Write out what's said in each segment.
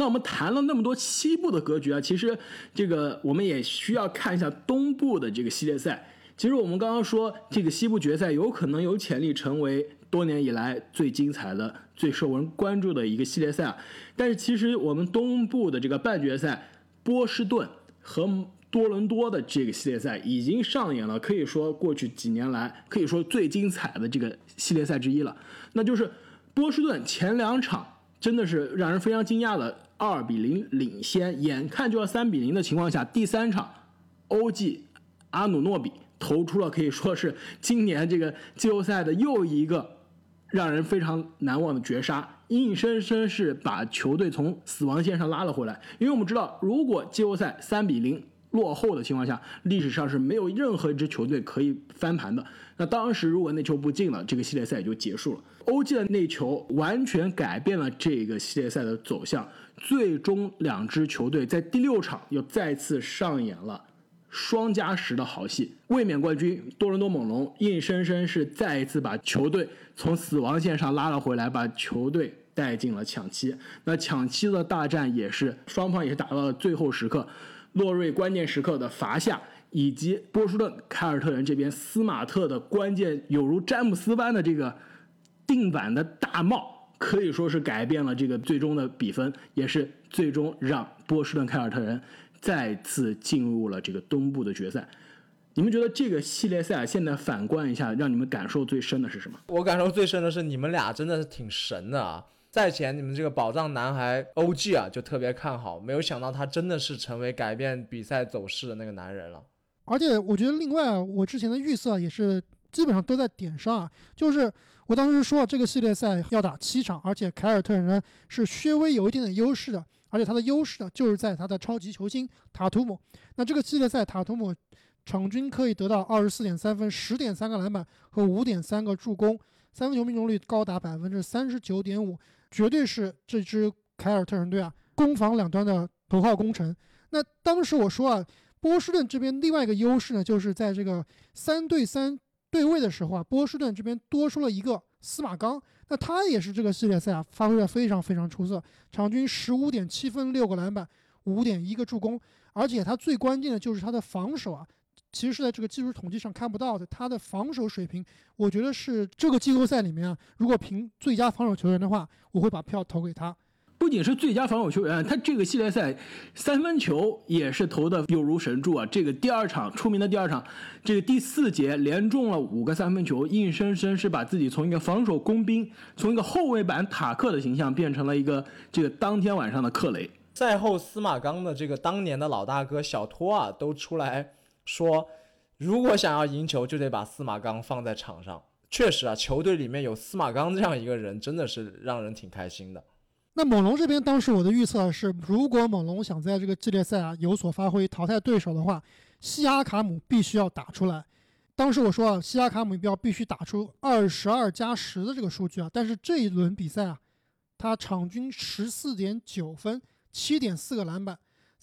那我们谈了那么多西部的格局啊，其实这个我们也需要看一下东部的这个系列赛。其实我们刚刚说这个西部决赛有可能有潜力成为多年以来最精彩的、最受人关注的一个系列赛啊。但是其实我们东部的这个半决赛，波士顿和多伦多的这个系列赛已经上演了，可以说过去几年来可以说最精彩的这个系列赛之一了。那就是波士顿前两场真的是让人非常惊讶的二比零领先，眼看就要三比零的情况下，第三场欧记阿努诺比。投出了可以说是今年这个季后赛的又一个让人非常难忘的绝杀，硬生生是把球队从死亡线上拉了回来。因为我们知道，如果季后赛三比零落后的情况下，历史上是没有任何一支球队可以翻盘的。那当时如果那球不进了，这个系列赛也就结束了。欧记的那球完全改变了这个系列赛的走向，最终两支球队在第六场又再次上演了。双加时的好戏，卫冕冠军多伦多猛龙硬生生是再一次把球队从死亡线上拉了回来，把球队带进了抢七。那抢七的大战也是双方也是打到了最后时刻，洛瑞关键时刻的罚下，以及波士顿凯尔特人这边斯马特的关键有如詹姆斯般的这个定板的大帽，可以说是改变了这个最终的比分，也是最终让波士顿凯尔特人。再次进入了这个东部的决赛，你们觉得这个系列赛现在反观一下，让你们感受最深的是什么？我感受最深的是你们俩真的是挺神的啊！赛前你们这个宝藏男孩 OG 啊，就特别看好，没有想到他真的是成为改变比赛走势的那个男人了。而且我觉得另外啊，我之前的预测也是基本上都在点上啊，就是我当时说这个系列赛要打七场，而且凯尔特人是稍微有一定的优势的。而且他的优势呢，就是在他的超级球星塔图姆。那这个系列赛，塔图姆场均可以得到二十四点三分、十点三个篮板和五点三个助攻，三分球命中率高达百分之三十九点五，绝对是这支凯尔特人队啊攻防两端的头号功臣。那当时我说啊，波士顿这边另外一个优势呢，就是在这个三对三对位的时候啊，波士顿这边多出了一个。司马刚，那他也是这个系列赛啊，发挥的非常非常出色，场均十五点七分、六个篮板、五点一个助攻，而且他最关键的就是他的防守啊，其实是在这个技术统计上看不到的，他的防守水平，我觉得是这个季后赛里面啊，如果评最佳防守球员的话，我会把票投给他。不仅是最佳防守球员，他这个系列赛三分球也是投的有如神助啊！这个第二场出名的第二场，这个第四节连中了五个三分球，硬生生是把自己从一个防守工兵，从一个后卫版塔克的形象变成了一个这个当天晚上的克雷。赛后，司马刚的这个当年的老大哥小托啊都出来说，如果想要赢球，就得把司马刚放在场上。确实啊，球队里面有司马刚这样一个人，真的是让人挺开心的。那猛龙这边当时我的预测是，如果猛龙想在这个系列赛啊有所发挥，淘汰对手的话，西亚卡姆必须要打出来。当时我说啊，西亚卡姆要必须打出二十二加十的这个数据啊，但是这一轮比赛啊，他场均十四点九分，七点四个篮板，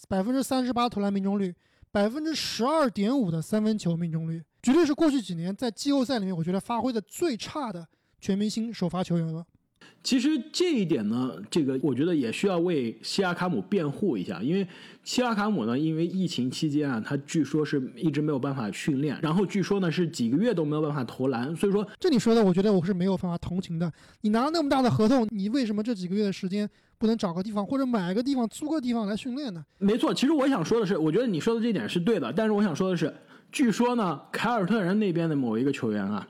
百分之三十八投篮命中率，百分之十二点五的三分球命中率，绝对是过去几年在季后赛里面我觉得发挥的最差的全明星首发球员了。其实这一点呢，这个我觉得也需要为西亚卡姆辩护一下，因为西亚卡姆呢，因为疫情期间啊，他据说是一直没有办法训练，然后据说呢是几个月都没有办法投篮，所以说这你说的，我觉得我是没有办法同情的。你拿那么大的合同，你为什么这几个月的时间不能找个地方或者买个地方租个地方来训练呢？没错，其实我想说的是，我觉得你说的这点是对的，但是我想说的是，据说呢，凯尔特人那边的某一个球员啊。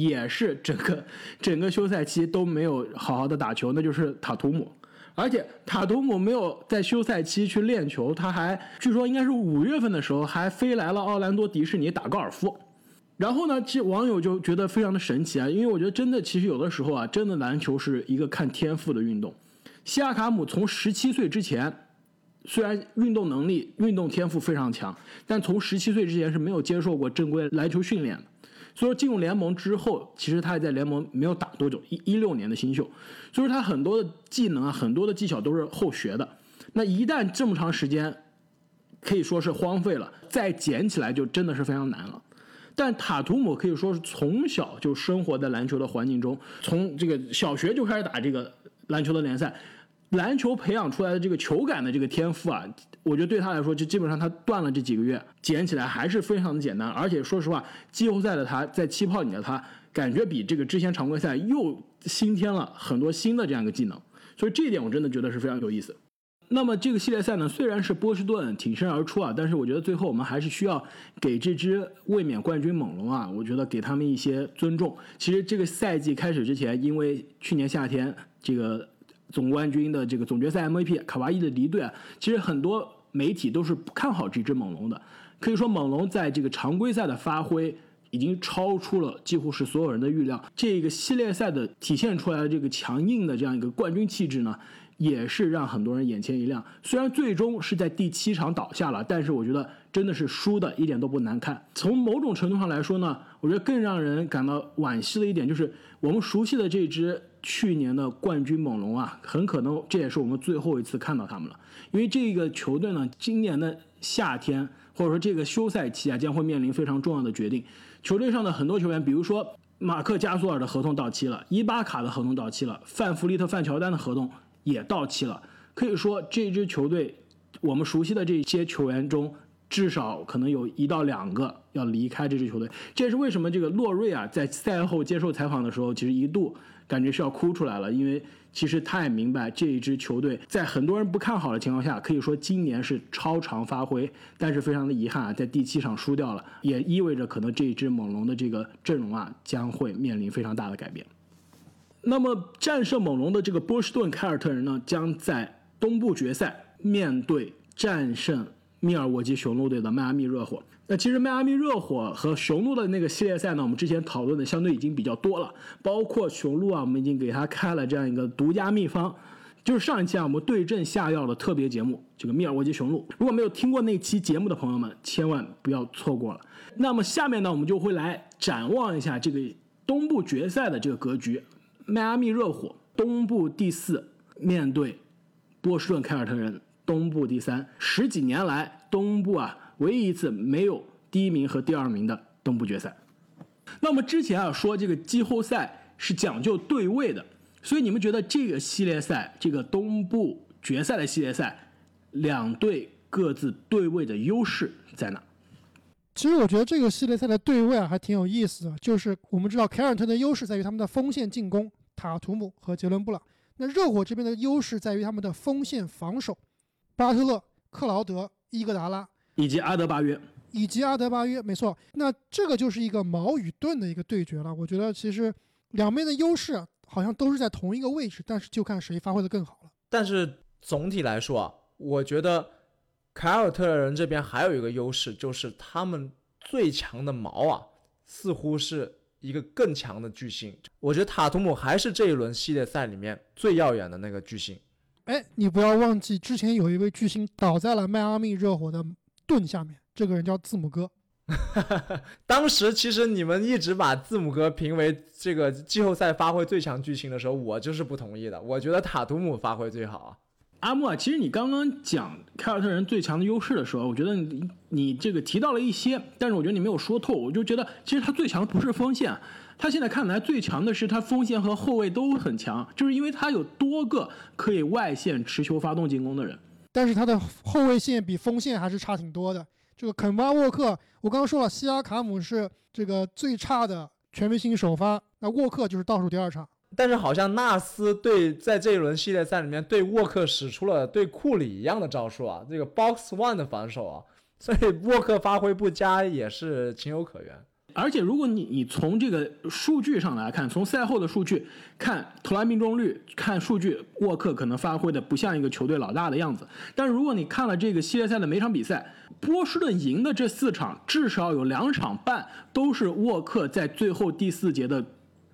也是整个整个休赛期都没有好好的打球，那就是塔图姆，而且塔图姆没有在休赛期去练球，他还据说应该是五月份的时候还飞来了奥兰多迪士尼打高尔夫，然后呢，其实网友就觉得非常的神奇啊，因为我觉得真的其实有的时候啊，真的篮球是一个看天赋的运动。西亚卡姆从十七岁之前，虽然运动能力、运动天赋非常强，但从十七岁之前是没有接受过正规篮球训练的。所以说进入联盟之后，其实他也在联盟没有打多久，一一六年的新秀，所以说他很多的技能啊，很多的技巧都是后学的。那一旦这么长时间可以说是荒废了，再捡起来就真的是非常难了。但塔图姆可以说是从小就生活在篮球的环境中，从这个小学就开始打这个篮球的联赛。篮球培养出来的这个球感的这个天赋啊，我觉得对他来说，就基本上他断了这几个月，捡起来还是非常的简单。而且说实话，季后赛的他在气泡里的他，感觉比这个之前常规赛又新添了很多新的这样一个技能。所以这一点我真的觉得是非常有意思。那么这个系列赛呢，虽然是波士顿挺身而出啊，但是我觉得最后我们还是需要给这支卫冕冠军猛龙啊，我觉得给他们一些尊重。其实这个赛季开始之前，因为去年夏天这个总冠军的这个总决赛 MVP 卡哇伊的离队啊，其实很多媒体都是不看好这支猛龙的。可以说猛龙在这个常规赛的发挥已经超出了几乎是所有人的预料。这个系列赛的体现出来的这个强硬的这样一个冠军气质呢？也是让很多人眼前一亮。虽然最终是在第七场倒下了，但是我觉得真的是输的一点都不难看。从某种程度上来说呢，我觉得更让人感到惋惜的一点就是，我们熟悉的这支去年的冠军猛龙啊，很可能这也是我们最后一次看到他们了。因为这个球队呢，今年的夏天或者说这个休赛期啊，将会面临非常重要的决定。球队上的很多球员，比如说马克加索尔的合同到期了，伊巴卡的合同到期了，范弗利特、范乔丹的合同。也到期了，可以说这支球队，我们熟悉的这些球员中，至少可能有一到两个要离开这支球队。这也是为什么这个洛瑞啊，在赛后接受采访的时候，其实一度感觉是要哭出来了，因为其实他也明白这一支球队在很多人不看好的情况下，可以说今年是超常发挥，但是非常的遗憾啊，在第七场输掉了，也意味着可能这一支猛龙的这个阵容啊，将会面临非常大的改变。那么战胜猛龙的这个波士顿凯尔特人呢，将在东部决赛面对战胜密尔沃基雄鹿队的迈阿密热火。那其实迈阿密热火和雄鹿的那个系列赛呢，我们之前讨论的相对已经比较多了，包括雄鹿啊，我们已经给他开了这样一个独家秘方，就是上一期啊我们对症下药的特别节目，这个密尔沃基雄鹿。如果没有听过那期节目的朋友们，千万不要错过了。那么下面呢，我们就会来展望一下这个东部决赛的这个格局。迈阿密热火东部第四面对波士顿凯尔特人东部第三，十几年来东部啊唯一一次没有第一名和第二名的东部决赛。那么之前啊说这个季后赛是讲究对位的，所以你们觉得这个系列赛这个东部决赛的系列赛，两队各自对位的优势在哪？其实我觉得这个系列赛的对位啊还挺有意思的，就是我们知道凯尔特的优势在于他们的锋线进攻，塔图姆和杰伦布朗。那热火这边的优势在于他们的锋线防守，巴特勒、克劳德、伊戈达拉以及阿德巴约，以及阿德巴约，没错。那这个就是一个矛与盾的一个对决了。我觉得其实两边的优势好像都是在同一个位置，但是就看谁发挥的更好了。但是总体来说啊，我觉得。凯尔特人这边还有一个优势，就是他们最强的矛啊，似乎是一个更强的巨星。我觉得塔图姆还是这一轮系列赛里面最耀眼的那个巨星。哎，你不要忘记，之前有一位巨星倒在了迈阿密热火的盾下面，这个人叫字母哥。当时其实你们一直把字母哥评为这个季后赛发挥最强巨星的时候，我就是不同意的。我觉得塔图姆发挥最好啊。阿木啊，其实你刚刚讲凯尔特人最强的优势的时候，我觉得你你这个提到了一些，但是我觉得你没有说透。我就觉得其实他最强的不是锋线，他现在看来最强的是他锋线和后卫都很强，就是因为他有多个可以外线持球发动进攻的人。但是他的后卫线比锋线还是差挺多的。这个肯巴沃克，我刚刚说了，西亚卡姆是这个最差的全明星首发，那沃克就是倒数第二差。但是好像纳斯对在这一轮系列赛里面对沃克使出了对库里一样的招数啊，这个 box one 的防守啊，所以沃克发挥不佳也是情有可原。而且如果你你从这个数据上来看，从赛后的数据看投篮命中率，看数据，沃克可能发挥的不像一个球队老大的样子。但是如果你看了这个系列赛的每场比赛，波士顿赢的这四场，至少有两场半都是沃克在最后第四节的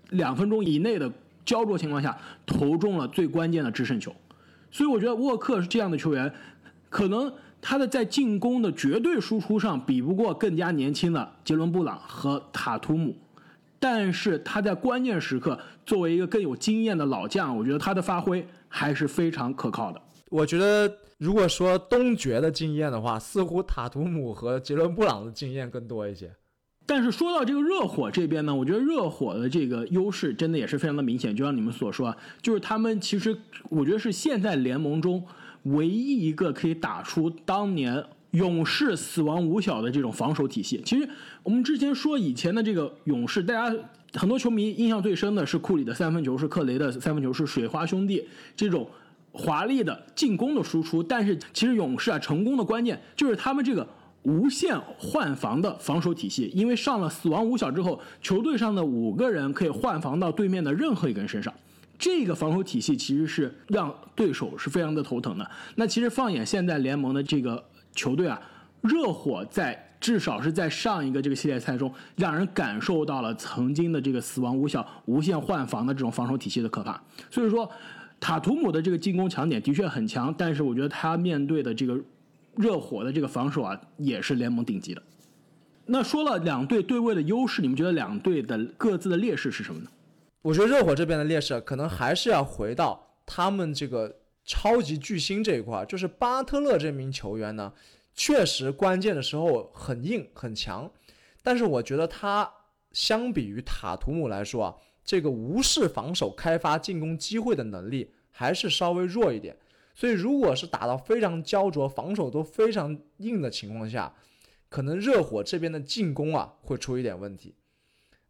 两分钟以内的。焦灼情况下投中了最关键的制胜球，所以我觉得沃克是这样的球员，可能他的在进攻的绝对输出上比不过更加年轻的杰伦布朗和塔图姆，但是他在关键时刻作为一个更有经验的老将，我觉得他的发挥还是非常可靠的。我觉得如果说东决的经验的话，似乎塔图姆和杰伦布朗的经验更多一些。但是说到这个热火这边呢，我觉得热火的这个优势真的也是非常的明显，就像你们所说啊，就是他们其实我觉得是现在联盟中唯一一个可以打出当年勇士死亡五小的这种防守体系。其实我们之前说以前的这个勇士，大家很多球迷印象最深的是库里的三分球，是克雷的三分球，是水花兄弟这种华丽的进攻的输出。但是其实勇士啊成功的关键就是他们这个。无限换防的防守体系，因为上了死亡五小之后，球队上的五个人可以换防到对面的任何一个人身上。这个防守体系其实是让对手是非常的头疼的。那其实放眼现在联盟的这个球队啊，热火在至少是在上一个这个系列赛中，让人感受到了曾经的这个死亡五小无限换防的这种防守体系的可怕。所以说，塔图姆的这个进攻强点的确很强，但是我觉得他面对的这个。热火的这个防守啊，也是联盟顶级的。那说了两队对位的优势，你们觉得两队的各自的劣势是什么呢？我觉得热火这边的劣势可能还是要回到他们这个超级巨星这一块，就是巴特勒这名球员呢，确实关键的时候很硬很强，但是我觉得他相比于塔图姆来说啊，这个无视防守、开发进攻机会的能力还是稍微弱一点。所以，如果是打到非常焦灼、防守都非常硬的情况下，可能热火这边的进攻啊会出一点问题。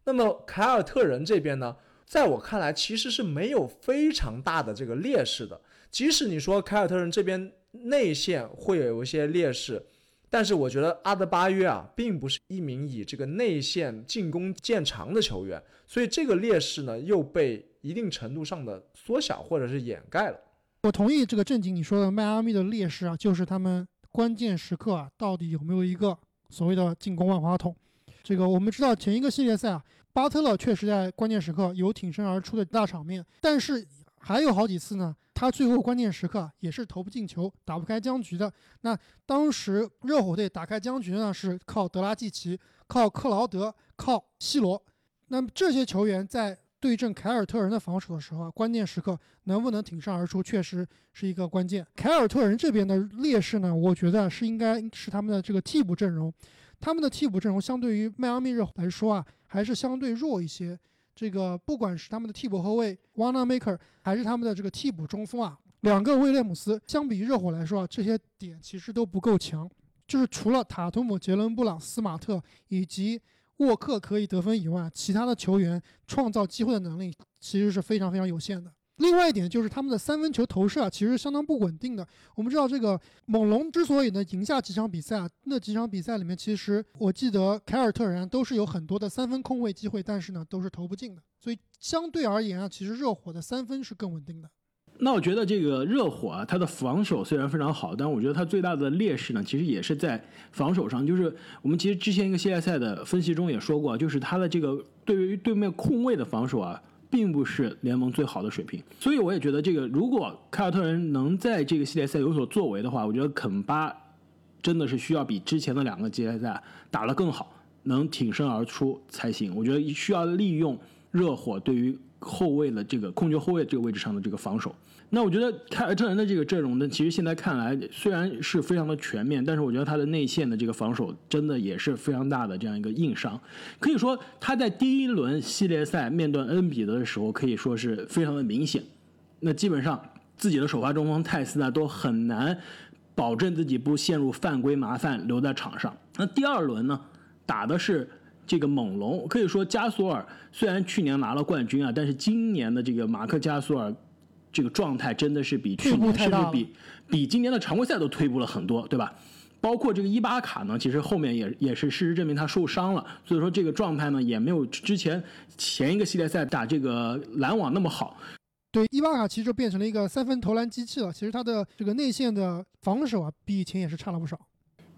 那么凯尔特人这边呢，在我看来其实是没有非常大的这个劣势的。即使你说凯尔特人这边内线会有一些劣势，但是我觉得阿德巴约啊并不是一名以这个内线进攻见长的球员，所以这个劣势呢又被一定程度上的缩小或者是掩盖了。我同意这个正经你说的迈阿密的劣势啊，就是他们关键时刻啊，到底有没有一个所谓的进攻万花筒？这个我们知道前一个系列赛啊，巴特勒确实在关键时刻有挺身而出的大场面，但是还有好几次呢，他最后关键时刻也是投不进球，打不开僵局的。那当时热火队打开僵局呢，是靠德拉季奇、靠克劳德、靠西罗。那么这些球员在对阵凯尔特人的防守的时候啊，关键时刻能不能挺身而出，确实是一个关键。凯尔特人这边的劣势呢，我觉得是应该是他们的这个替补阵容，他们的替补阵容相对于迈阿密热火来说啊，还是相对弱一些。这个不管是他们的替补后卫 Wanamaker，还是他们的这个替补中锋啊，两个威廉姆斯，相比于热火来说啊，这些点其实都不够强。就是除了塔图姆、杰伦布朗、斯马特以及沃克可以得分以外，其他的球员创造机会的能力其实是非常非常有限的。另外一点就是他们的三分球投射啊，其实相当不稳定的。我们知道这个猛龙之所以能赢下几场比赛啊，那几场比赛里面，其实我记得凯尔特人都是有很多的三分空位机会，但是呢都是投不进的。所以相对而言啊，其实热火的三分是更稳定的。那我觉得这个热火啊，它的防守虽然非常好，但我觉得它最大的劣势呢，其实也是在防守上。就是我们其实之前一个系列赛的分析中也说过，就是它的这个对于对面控卫的防守啊，并不是联盟最好的水平。所以我也觉得，这个如果凯尔特人能在这个系列赛有所作为的话，我觉得肯巴真的是需要比之前的两个系列赛打得更好，能挺身而出才行。我觉得需要利用热火对于后卫的这个控球后卫这个位置上的这个防守。那我觉得凯尔特人的这个阵容呢，其实现在看来虽然是非常的全面，但是我觉得他的内线的这个防守真的也是非常大的这样一个硬伤。可以说他在第一轮系列赛面对恩比德的时候，可以说是非常的明显。那基本上自己的首发中锋泰斯呢，都很难保证自己不陷入犯规麻烦留在场上。那第二轮呢，打的是这个猛龙，可以说加索尔虽然去年拿了冠军啊，但是今年的这个马克加索尔。这个状态真的是比去年甚至比比今年的常规赛都退步了很多，对吧？包括这个伊巴卡呢，其实后面也也是事实证明他受伤了，所以说这个状态呢也没有之前前一个系列赛打这个篮网那么好。对，伊巴卡其实就变成了一个三分投篮机器了。其实他的这个内线的防守啊，比以前也是差了不少。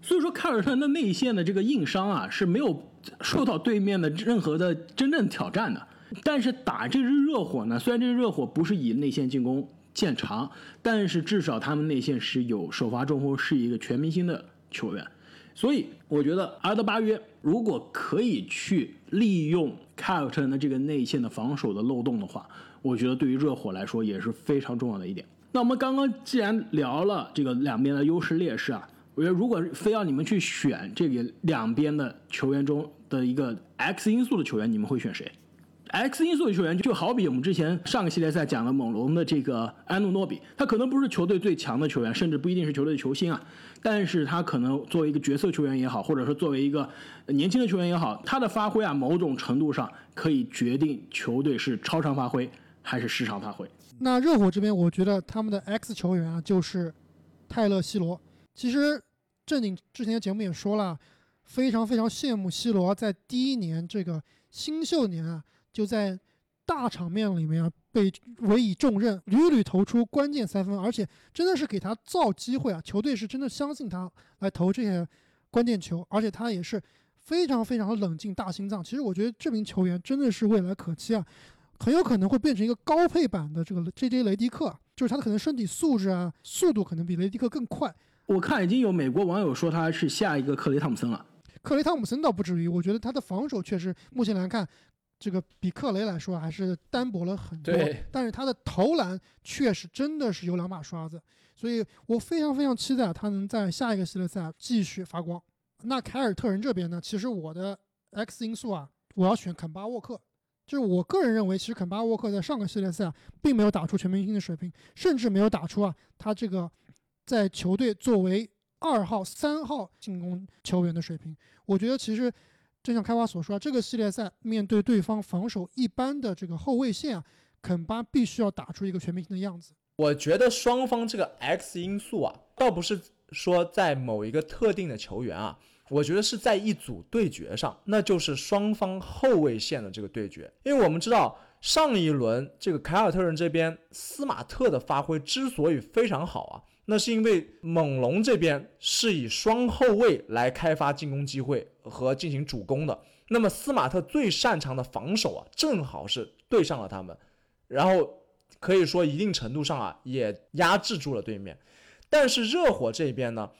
所以说凯尔特人的内线的这个硬伤啊是没有受到对面的任何的真正挑战的。但是打这支热火呢，虽然这支热火不是以内线进攻见长，但是至少他们内线是有首发中锋，是一个全明星的球员，所以我觉得阿德巴约如果可以去利用凯尔特人的这个内线的防守的漏洞的话，我觉得对于热火来说也是非常重要的一点。那我们刚刚既然聊了这个两边的优势劣势啊，我觉得如果非要你们去选这个两边的球员中。的一个 X 因素的球员，你们会选谁？X 因素的球员就好比我们之前上个系列赛讲了猛龙的这个安努诺比，他可能不是球队最强的球员，甚至不一定是球队的球星啊，但是他可能作为一个角色球员也好，或者说作为一个年轻的球员也好，他的发挥啊，某种程度上可以决定球队是超常发挥还是失常发挥。那热火这边，我觉得他们的 X 球员啊，就是泰勒·西罗。其实正经之前的节目也说了，非常非常羡慕西罗在第一年这个新秀年啊，就在大场面里面啊被委以重任，屡屡投出关键三分，而且真的是给他造机会啊，球队是真的相信他来投这些关键球，而且他也是非常非常的冷静、大心脏。其实我觉得这名球员真的是未来可期啊。很有可能会变成一个高配版的这个 J.J. 雷迪克，就是他的可能身体素质啊、速度可能比雷迪克更快。我看已经有美国网友说他是下一个克雷汤姆森了。克雷汤姆森倒不至于，我觉得他的防守确实目前来看，这个比克雷来说还是单薄了很多。但是他的投篮确实真的是有两把刷子，所以我非常非常期待他能在下一个系列赛继续发光。那凯尔特人这边呢？其实我的 X 因素啊，我要选肯巴沃克。就是我个人认为，其实肯巴沃克在上个系列赛啊，并没有打出全明星的水平，甚至没有打出啊他这个在球队作为二号、三号进攻球员的水平。我觉得其实正像开花所说，这个系列赛面对对方防守一般的这个后卫线啊，肯巴必须要打出一个全明星的样子。我觉得双方这个 X 因素啊，倒不是说在某一个特定的球员啊。我觉得是在一组对决上，那就是双方后卫线的这个对决。因为我们知道上一轮这个凯尔特人这边斯马特的发挥之所以非常好啊，那是因为猛龙这边是以双后卫来开发进攻机会和进行主攻的。那么斯马特最擅长的防守啊，正好是对上了他们，然后可以说一定程度上啊也压制住了对面。但是热火这边呢？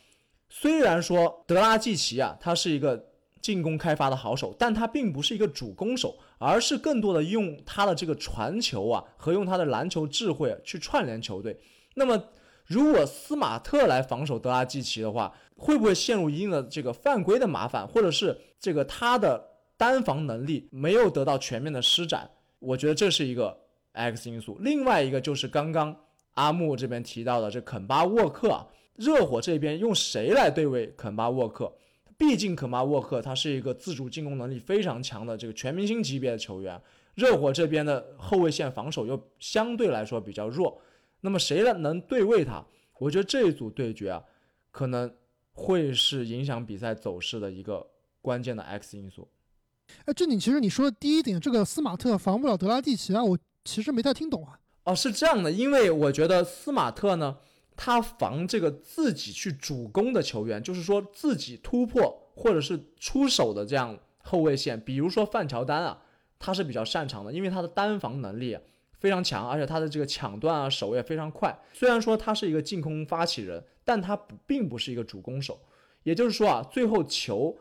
虽然说德拉季奇啊，他是一个进攻开发的好手，但他并不是一个主攻手，而是更多的用他的这个传球啊和用他的篮球智慧去串联球队。那么，如果斯马特来防守德拉季奇的话，会不会陷入一定的这个犯规的麻烦，或者是这个他的单防能力没有得到全面的施展？我觉得这是一个 X 因素。另外一个就是刚刚阿木这边提到的这肯巴沃克。热火这边用谁来对位肯巴沃克？毕竟肯巴沃克他是一个自主进攻能力非常强的这个全明星级别的球员。热火这边的后卫线防守又相对来说比较弱，那么谁来能对位他？我觉得这一组对决啊，可能会是影响比赛走势的一个关键的 X 因素。哎，正经，其实你说的第一点，这个斯马特防不了德拉蒂奇啊，我其实没太听懂啊。哦，是这样的，因为我觉得斯马特呢。他防这个自己去主攻的球员，就是说自己突破或者是出手的这样后卫线，比如说范乔丹啊，他是比较擅长的，因为他的单防能力非常强，而且他的这个抢断啊手也非常快。虽然说他是一个进攻发起人，但他不并不是一个主攻手，也就是说啊，最后球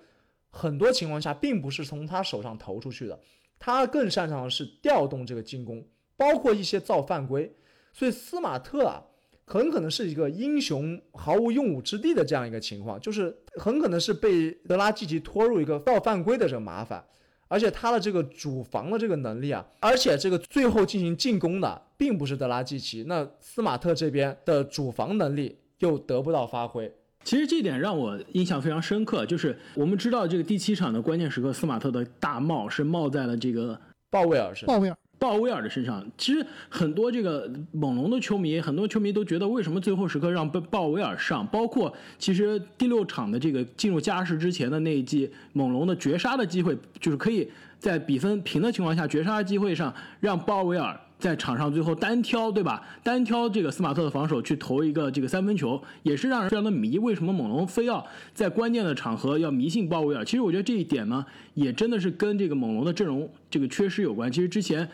很多情况下并不是从他手上投出去的，他更擅长的是调动这个进攻，包括一些造犯规。所以斯马特啊。很可能是一个英雄毫无用武之地的这样一个情况，就是很可能是被德拉季奇拖入一个造犯规的这个麻烦，而且他的这个主防的这个能力啊，而且这个最后进行进攻的并不是德拉季奇，那斯马特这边的主防能力又得不到发挥。其实这点让我印象非常深刻，就是我们知道这个第七场的关键时刻，斯马特的大帽是帽在了这个鲍威尔身上。鲍威尔。鲍威尔的身上，其实很多这个猛龙的球迷，很多球迷都觉得，为什么最后时刻让鲍威尔上？包括其实第六场的这个进入加时之前的那一季，猛龙的绝杀的机会，就是可以在比分平的情况下，绝杀的机会上让鲍威尔。在场上最后单挑，对吧？单挑这个斯马特的防守去投一个这个三分球，也是让人非常的迷。为什么猛龙非要在关键的场合要迷信鲍威尔？其实我觉得这一点呢，也真的是跟这个猛龙的阵容这个缺失有关。其实之前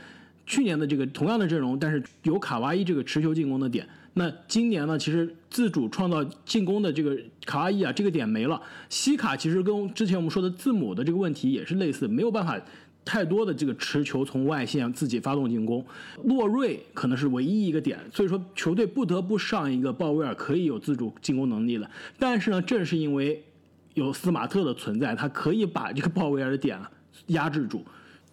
去年的这个同样的阵容，但是有卡哇伊这个持球进攻的点。那今年呢，其实自主创造进攻的这个卡哇伊啊，这个点没了。西卡其实跟之前我们说的字母的这个问题也是类似，没有办法。太多的这个持球从外线自己发动进攻，洛瑞可能是唯一一个点，所以说球队不得不上一个鲍威尔可以有自主进攻能力了。但是呢，正是因为有斯马特的存在，他可以把这个鲍威尔的点压制住。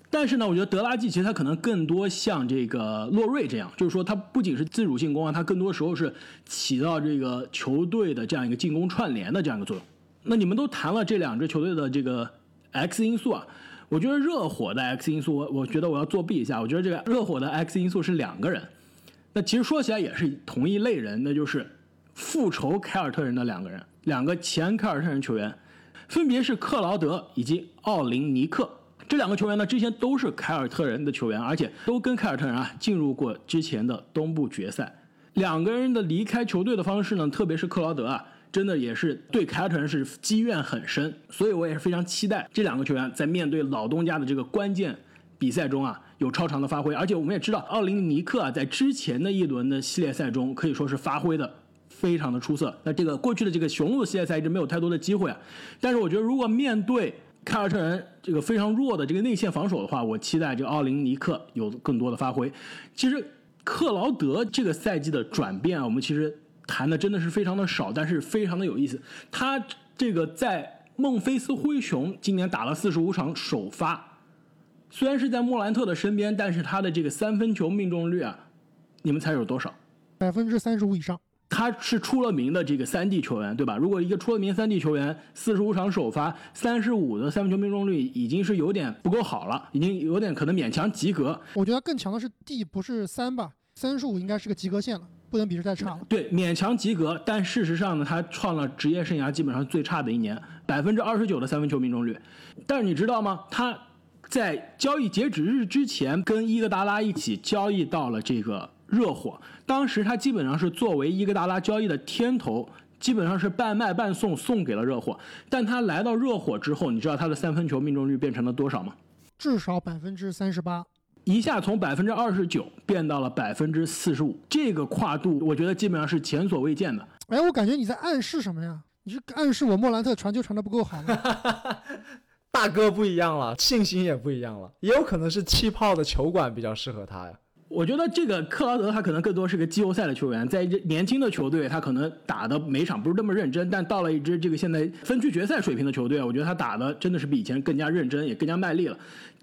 但是呢，我觉得德拉季奇他可能更多像这个洛瑞这样，就是说他不仅是自主进攻啊，他更多时候是起到这个球队的这样一个进攻串联的这样一个作用。那你们都谈了这两支球队的这个 X 因素啊，我觉得热火的 X 因素，我我觉得我要作弊一下，我觉得这个热火的 X 因素是两个人。那其实说起来也是同一类人，那就是复仇凯尔特人的两个人，两个前凯尔特人球员，分别是克劳德以及奥林尼克。这两个球员呢，之前都是凯尔特人的球员，而且都跟凯尔特人啊进入过之前的东部决赛。两个人的离开球队的方式呢，特别是克劳德啊，真的也是对凯尔特人是积怨很深。所以我也是非常期待这两个球员在面对老东家的这个关键比赛中啊，有超常的发挥。而且我们也知道，奥林尼克啊，在之前的一轮的系列赛中可以说是发挥的非常的出色。那这个过去的这个雄鹿系列赛一直没有太多的机会啊，但是我觉得如果面对凯尔特人这个非常弱的这个内线防守的话，我期待这个奥林尼克有更多的发挥。其实克劳德这个赛季的转变啊，我们其实谈的真的是非常的少，但是非常的有意思。他这个在孟菲斯灰熊今年打了四十五场首发，虽然是在莫兰特的身边，但是他的这个三分球命中率啊，你们猜有多少？百分之三十五以上。他是出了名的这个三 D 球员，对吧？如果一个出了名三 D 球员，四十五场首发，三十五的三分球命中率，已经是有点不够好了，已经有点可能勉强及格。我觉得更强的是 D，不是三吧？三十五应该是个及格线了，不能比这太差了。对，勉强及格。但事实上呢，他创了职业生涯基本上最差的一年，百分之二十九的三分球命中率。但是你知道吗？他在交易截止日之前，跟伊戈达拉一起交易到了这个。热火当时他基本上是作为伊戈达拉交易的天头，基本上是半卖半送送给了热火。但他来到热火之后，你知道他的三分球命中率变成了多少吗？至少百分之三十八，一下从百分之二十九变到了百分之四十五，这个跨度我觉得基本上是前所未见的。哎，我感觉你在暗示什么呀？你是暗示我莫兰特传球传的不够好吗？大哥不一样了，信心也不一样了，也有可能是气泡的球馆比较适合他呀。我觉得这个克劳德他可能更多是个季后赛的球员，在一支年轻的球队，他可能打的每场不是那么认真，但到了一支这个现在分区决赛水平的球队，我觉得他打的真的是比以前更加认真，也更加卖力了。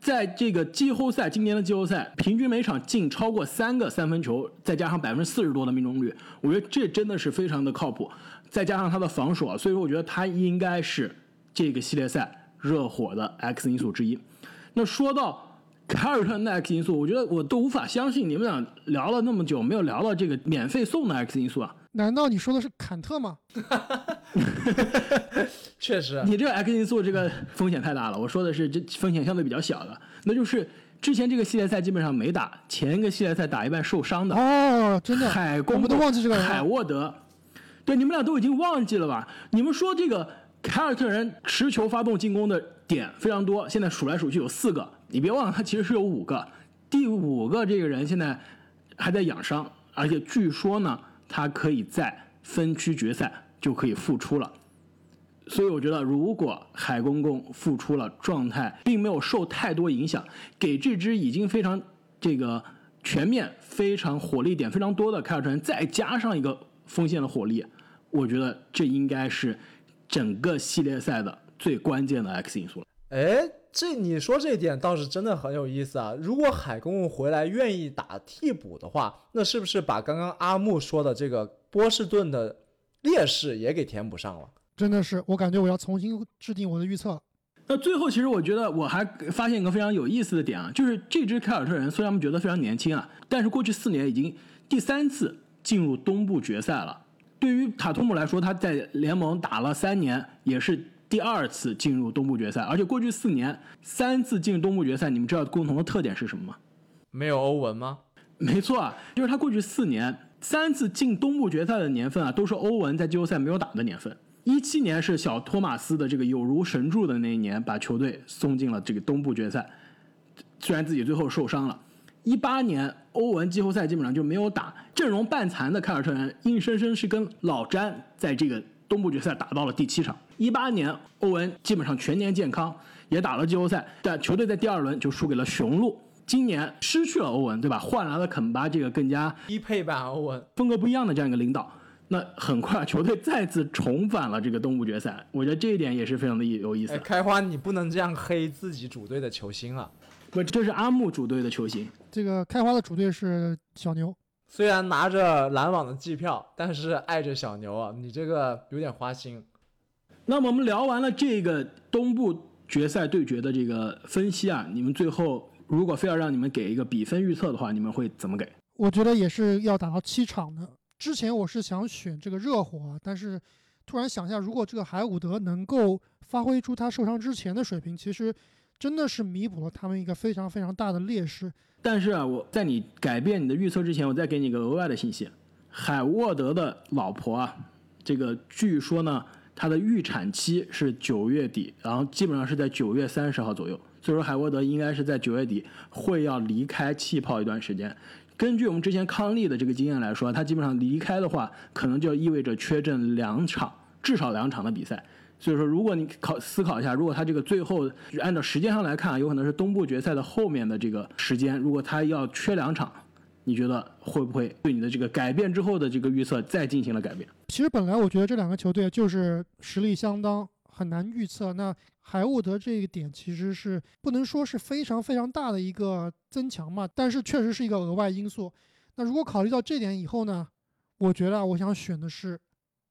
在这个季后赛，今年的季后赛，平均每场进超过三个三分球，再加上百分之四十多的命中率，我觉得这真的是非常的靠谱。再加上他的防守啊，所以说我觉得他应该是这个系列赛热火的 X 因素之一。那说到。凯尔特人的 X 因素，我觉得我都无法相信，你们俩聊了那么久，没有聊到这个免费送的 X 因素啊？难道你说的是坎特吗？确实，你这个 X 因素这个风险太大了。我说的是这风险相对比较小的，那就是之前这个系列赛基本上没打，前一个系列赛打一半受伤的哦，真的，海公，我们都忘记这个海沃德，对，你们俩都已经忘记了吧？你们说这个凯尔特人持球发动进攻的点非常多，现在数来数去有四个。你别忘了，他其实是有五个，第五个这个人现在还在养伤，而且据说呢，他可以在分区决赛就可以复出了。所以我觉得，如果海公公复出了，状态并没有受太多影响，给这支已经非常这个全面、非常火力点非常多的凯尔特人再加上一个锋线的火力，我觉得这应该是整个系列赛的最关键的 X 因素了。哎。这你说这点倒是真的很有意思啊！如果海公公回来愿意打替补的话，那是不是把刚刚阿木说的这个波士顿的劣势也给填补上了？真的是，我感觉我要重新制定我的预测。那最后，其实我觉得我还发现一个非常有意思的点啊，就是这支凯尔特人虽然我们觉得非常年轻啊，但是过去四年已经第三次进入东部决赛了。对于塔图姆来说，他在联盟打了三年，也是。第二次进入东部决赛，而且过去四年三次进东部决赛，你们知道共同的特点是什么吗？没有欧文吗？没错啊，就是他过去四年三次进东部决赛的年份啊，都是欧文在季后赛没有打的年份。一七年是小托马斯的这个有如神助的那一年，把球队送进了这个东部决赛，虽然自己最后受伤了。一八年欧文季后赛基本上就没有打，阵容半残的凯尔特人硬生生是跟老詹在这个。东部决赛打到了第七场。一八年，欧文基本上全年健康，也打了季后赛，但球队在第二轮就输给了雄鹿。今年失去了欧文，对吧？换来了肯巴这个更加低配版欧文，风格不一样的这样一个领导。那很快球队再次重返了这个东部决赛，我觉得这一点也是非常的有意思哎，。开花，你不能这样黑自己主队的球星啊！不，这是阿木主队的球星。这个开花的主队是小牛，虽然拿着篮网的季票，但是爱着小牛啊，你这个有点花心。那么我们聊完了这个东部决赛对决的这个分析啊，你们最后如果非要让你们给一个比分预测的话，你们会怎么给？我觉得也是要打到七场的。之前我是想选这个热火啊，但是突然想一下，如果这个海伍德能够发挥出他受伤之前的水平，其实真的是弥补了他们一个非常非常大的劣势。但是啊，我在你改变你的预测之前，我再给你一个额外的信息：海沃德的老婆啊，这个据说呢，她的预产期是九月底，然后基本上是在九月三十号左右，所以说海沃德应该是在九月底会要离开气泡一段时间。根据我们之前康利的这个经验来说，他基本上离开的话，可能就意味着缺阵两场，至少两场的比赛。所以说，如果你考思考一下，如果他这个最后按照时间上来看，有可能是东部决赛的后面的这个时间，如果他要缺两场，你觉得会不会对你的这个改变之后的这个预测再进行了改变？其实本来我觉得这两个球队就是实力相当，很难预测。那海沃德这个点其实是不能说是非常非常大的一个增强嘛，但是确实是一个额外因素。那如果考虑到这点以后呢，我觉得啊我想选的是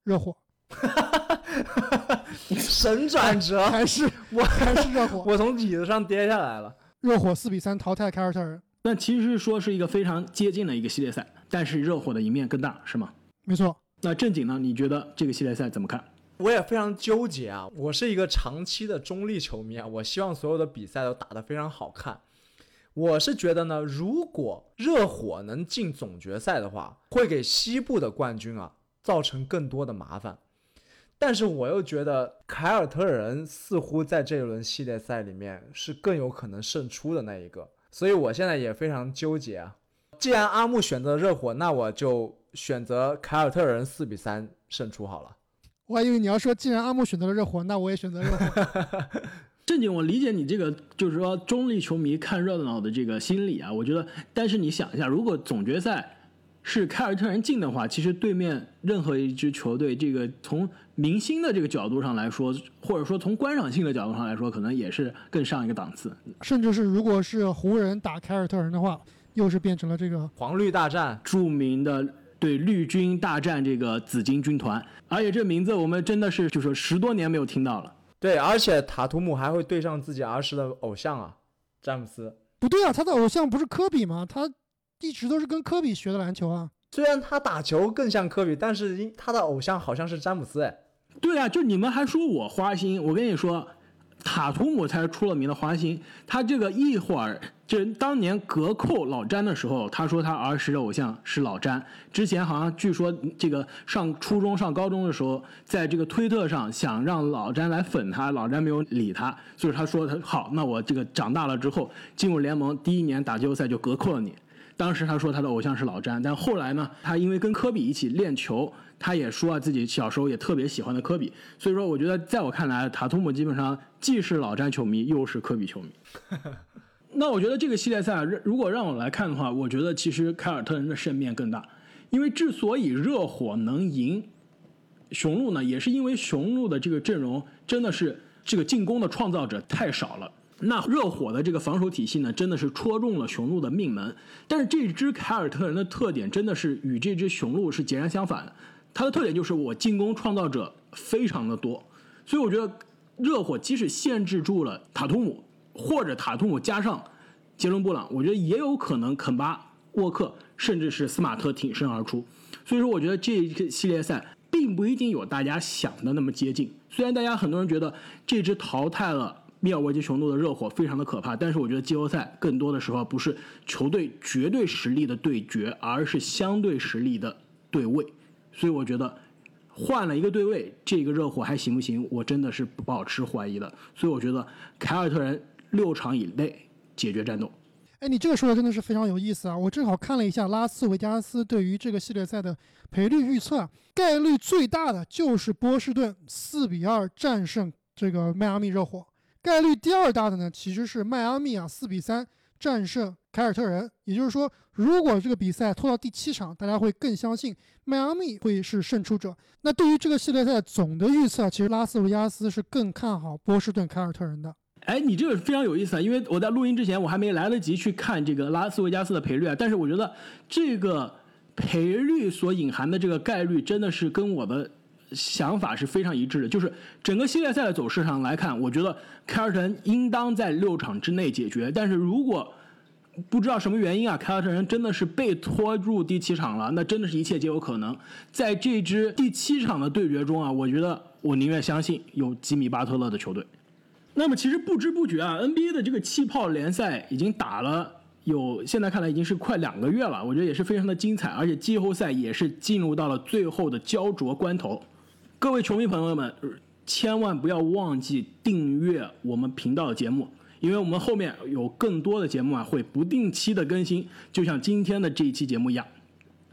热火，神转折，还是我还是热火，我从椅子上跌下来了。热火四比三淘汰凯尔特人，那其实说是一个非常接近的一个系列赛，但是热火的赢面更大，是吗？没错。那正经呢？你觉得这个系列赛怎么看？我也非常纠结啊！我是一个长期的中立球迷啊，我希望所有的比赛都打得非常好看。我是觉得呢，如果热火能进总决赛的话，会给西部的冠军啊造成更多的麻烦。但是我又觉得凯尔特人似乎在这一轮系列赛里面是更有可能胜出的那一个，所以我现在也非常纠结啊。既然阿木选择热火，那我就选择凯尔特人四比三胜出好了。我还以为你要说，既然阿木选择了热火，那我也选择热火。正经，我理解你这个就是说中立球迷看热闹的这个心理啊。我觉得，但是你想一下，如果总决赛是凯尔特人进的话，其实对面任何一支球队，这个从明星的这个角度上来说，或者说从观赏性的角度上来说，可能也是更上一个档次。甚至是如果是湖人打凯尔特人的话，又是变成了这个黄绿大战，著名的对绿军大战这个紫金军团，而且这名字我们真的是就是十多年没有听到了。对，而且塔图姆还会对上自己儿时的偶像啊，詹姆斯。不对啊，他的偶像不是科比吗？他一直都是跟科比学的篮球啊。虽然他打球更像科比，但是因他的偶像好像是詹姆斯哎。对啊，就你们还说我花心，我跟你说，塔图姆才是出了名的花心。他这个一会儿，就当年隔扣老詹的时候，他说他儿时的偶像是老詹。之前好像据说这个上初中、上高中的时候，在这个推特上想让老詹来粉他，老詹没有理他，所以他说他好，那我这个长大了之后进入联盟第一年打季后赛就隔扣了你。当时他说他的偶像是老詹，但后来呢，他因为跟科比一起练球，他也说啊自己小时候也特别喜欢的科比，所以说我觉得在我看来，塔图姆基本上既是老詹球迷，又是科比球迷。那我觉得这个系列赛啊，如果让我来看的话，我觉得其实凯尔特人的胜面更大，因为之所以热火能赢雄鹿呢，也是因为雄鹿的这个阵容真的是这个进攻的创造者太少了。那热火的这个防守体系呢，真的是戳中了雄鹿的命门。但是这支凯尔特人的特点真的是与这支雄鹿是截然相反的。它的特点就是我进攻创造者非常的多，所以我觉得热火即使限制住了塔图姆，或者塔图姆加上杰伦布朗，我觉得也有可能肯巴沃克甚至是斯马特挺身而出。所以说，我觉得这个系列赛并不一定有大家想的那么接近。虽然大家很多人觉得这支淘汰了。密尔沃基雄鹿的热火非常的可怕，但是我觉得季后赛更多的时候不是球队绝对实力的对决，而是相对实力的对位。所以我觉得换了一个对位，这个热火还行不行？我真的是保持怀疑的。所以我觉得凯尔特人六场以内解决战斗。哎，你这个说的真的是非常有意思啊！我正好看了一下拉斯维加斯对于这个系列赛的赔率预测，概率最大的就是波士顿四比二战胜这个迈阿密热火。概率第二大的呢，其实是迈阿密啊，四比三战胜凯尔特人。也就是说，如果这个比赛拖到第七场，大家会更相信迈阿密会是胜出者。那对于这个系列赛总的预测，其实拉斯维加斯是更看好波士顿凯尔特人的。哎，你这个非常有意思啊，因为我在录音之前我还没来得及去看这个拉斯维加斯的赔率啊，但是我觉得这个赔率所隐含的这个概率真的是跟我的想法是非常一致的。就是整个系列赛的走势上来看，我觉得凯尔特人应当在六场之内解决。但是如果不知道什么原因啊，凯尔特人真的是被拖入第七场了，那真的是一切皆有可能。在这支第七场的对决中啊，我觉得我宁愿相信有吉米巴特勒的球队。那么其实不知不觉啊，NBA 的这个气泡联赛已经打了有，现在看来已经是快两个月了，我觉得也是非常的精彩，而且季后赛也是进入到了最后的焦灼关头。各位球迷朋友们，千万不要忘记订阅我们频道的节目，因为我们后面有更多的节目啊会不定期的更新，就像今天的这一期节目一样，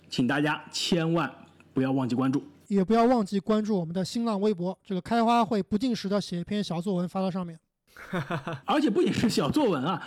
请大家千万不要忘记关注。也不要忘记关注我们的新浪微博，这个开花会不定时的写一篇小作文发到上面。而且不仅是小作文啊，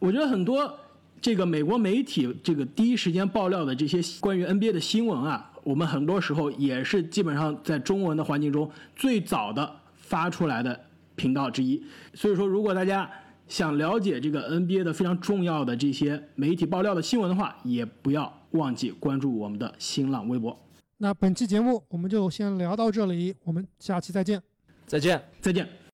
我觉得很多这个美国媒体这个第一时间爆料的这些关于 NBA 的新闻啊，我们很多时候也是基本上在中文的环境中最早的发出来的频道之一。所以说，如果大家想了解这个 NBA 的非常重要的这些媒体爆料的新闻的话，也不要忘记关注我们的新浪微博。那本期节目我们就先聊到这里，我们下期再见。再见。再见。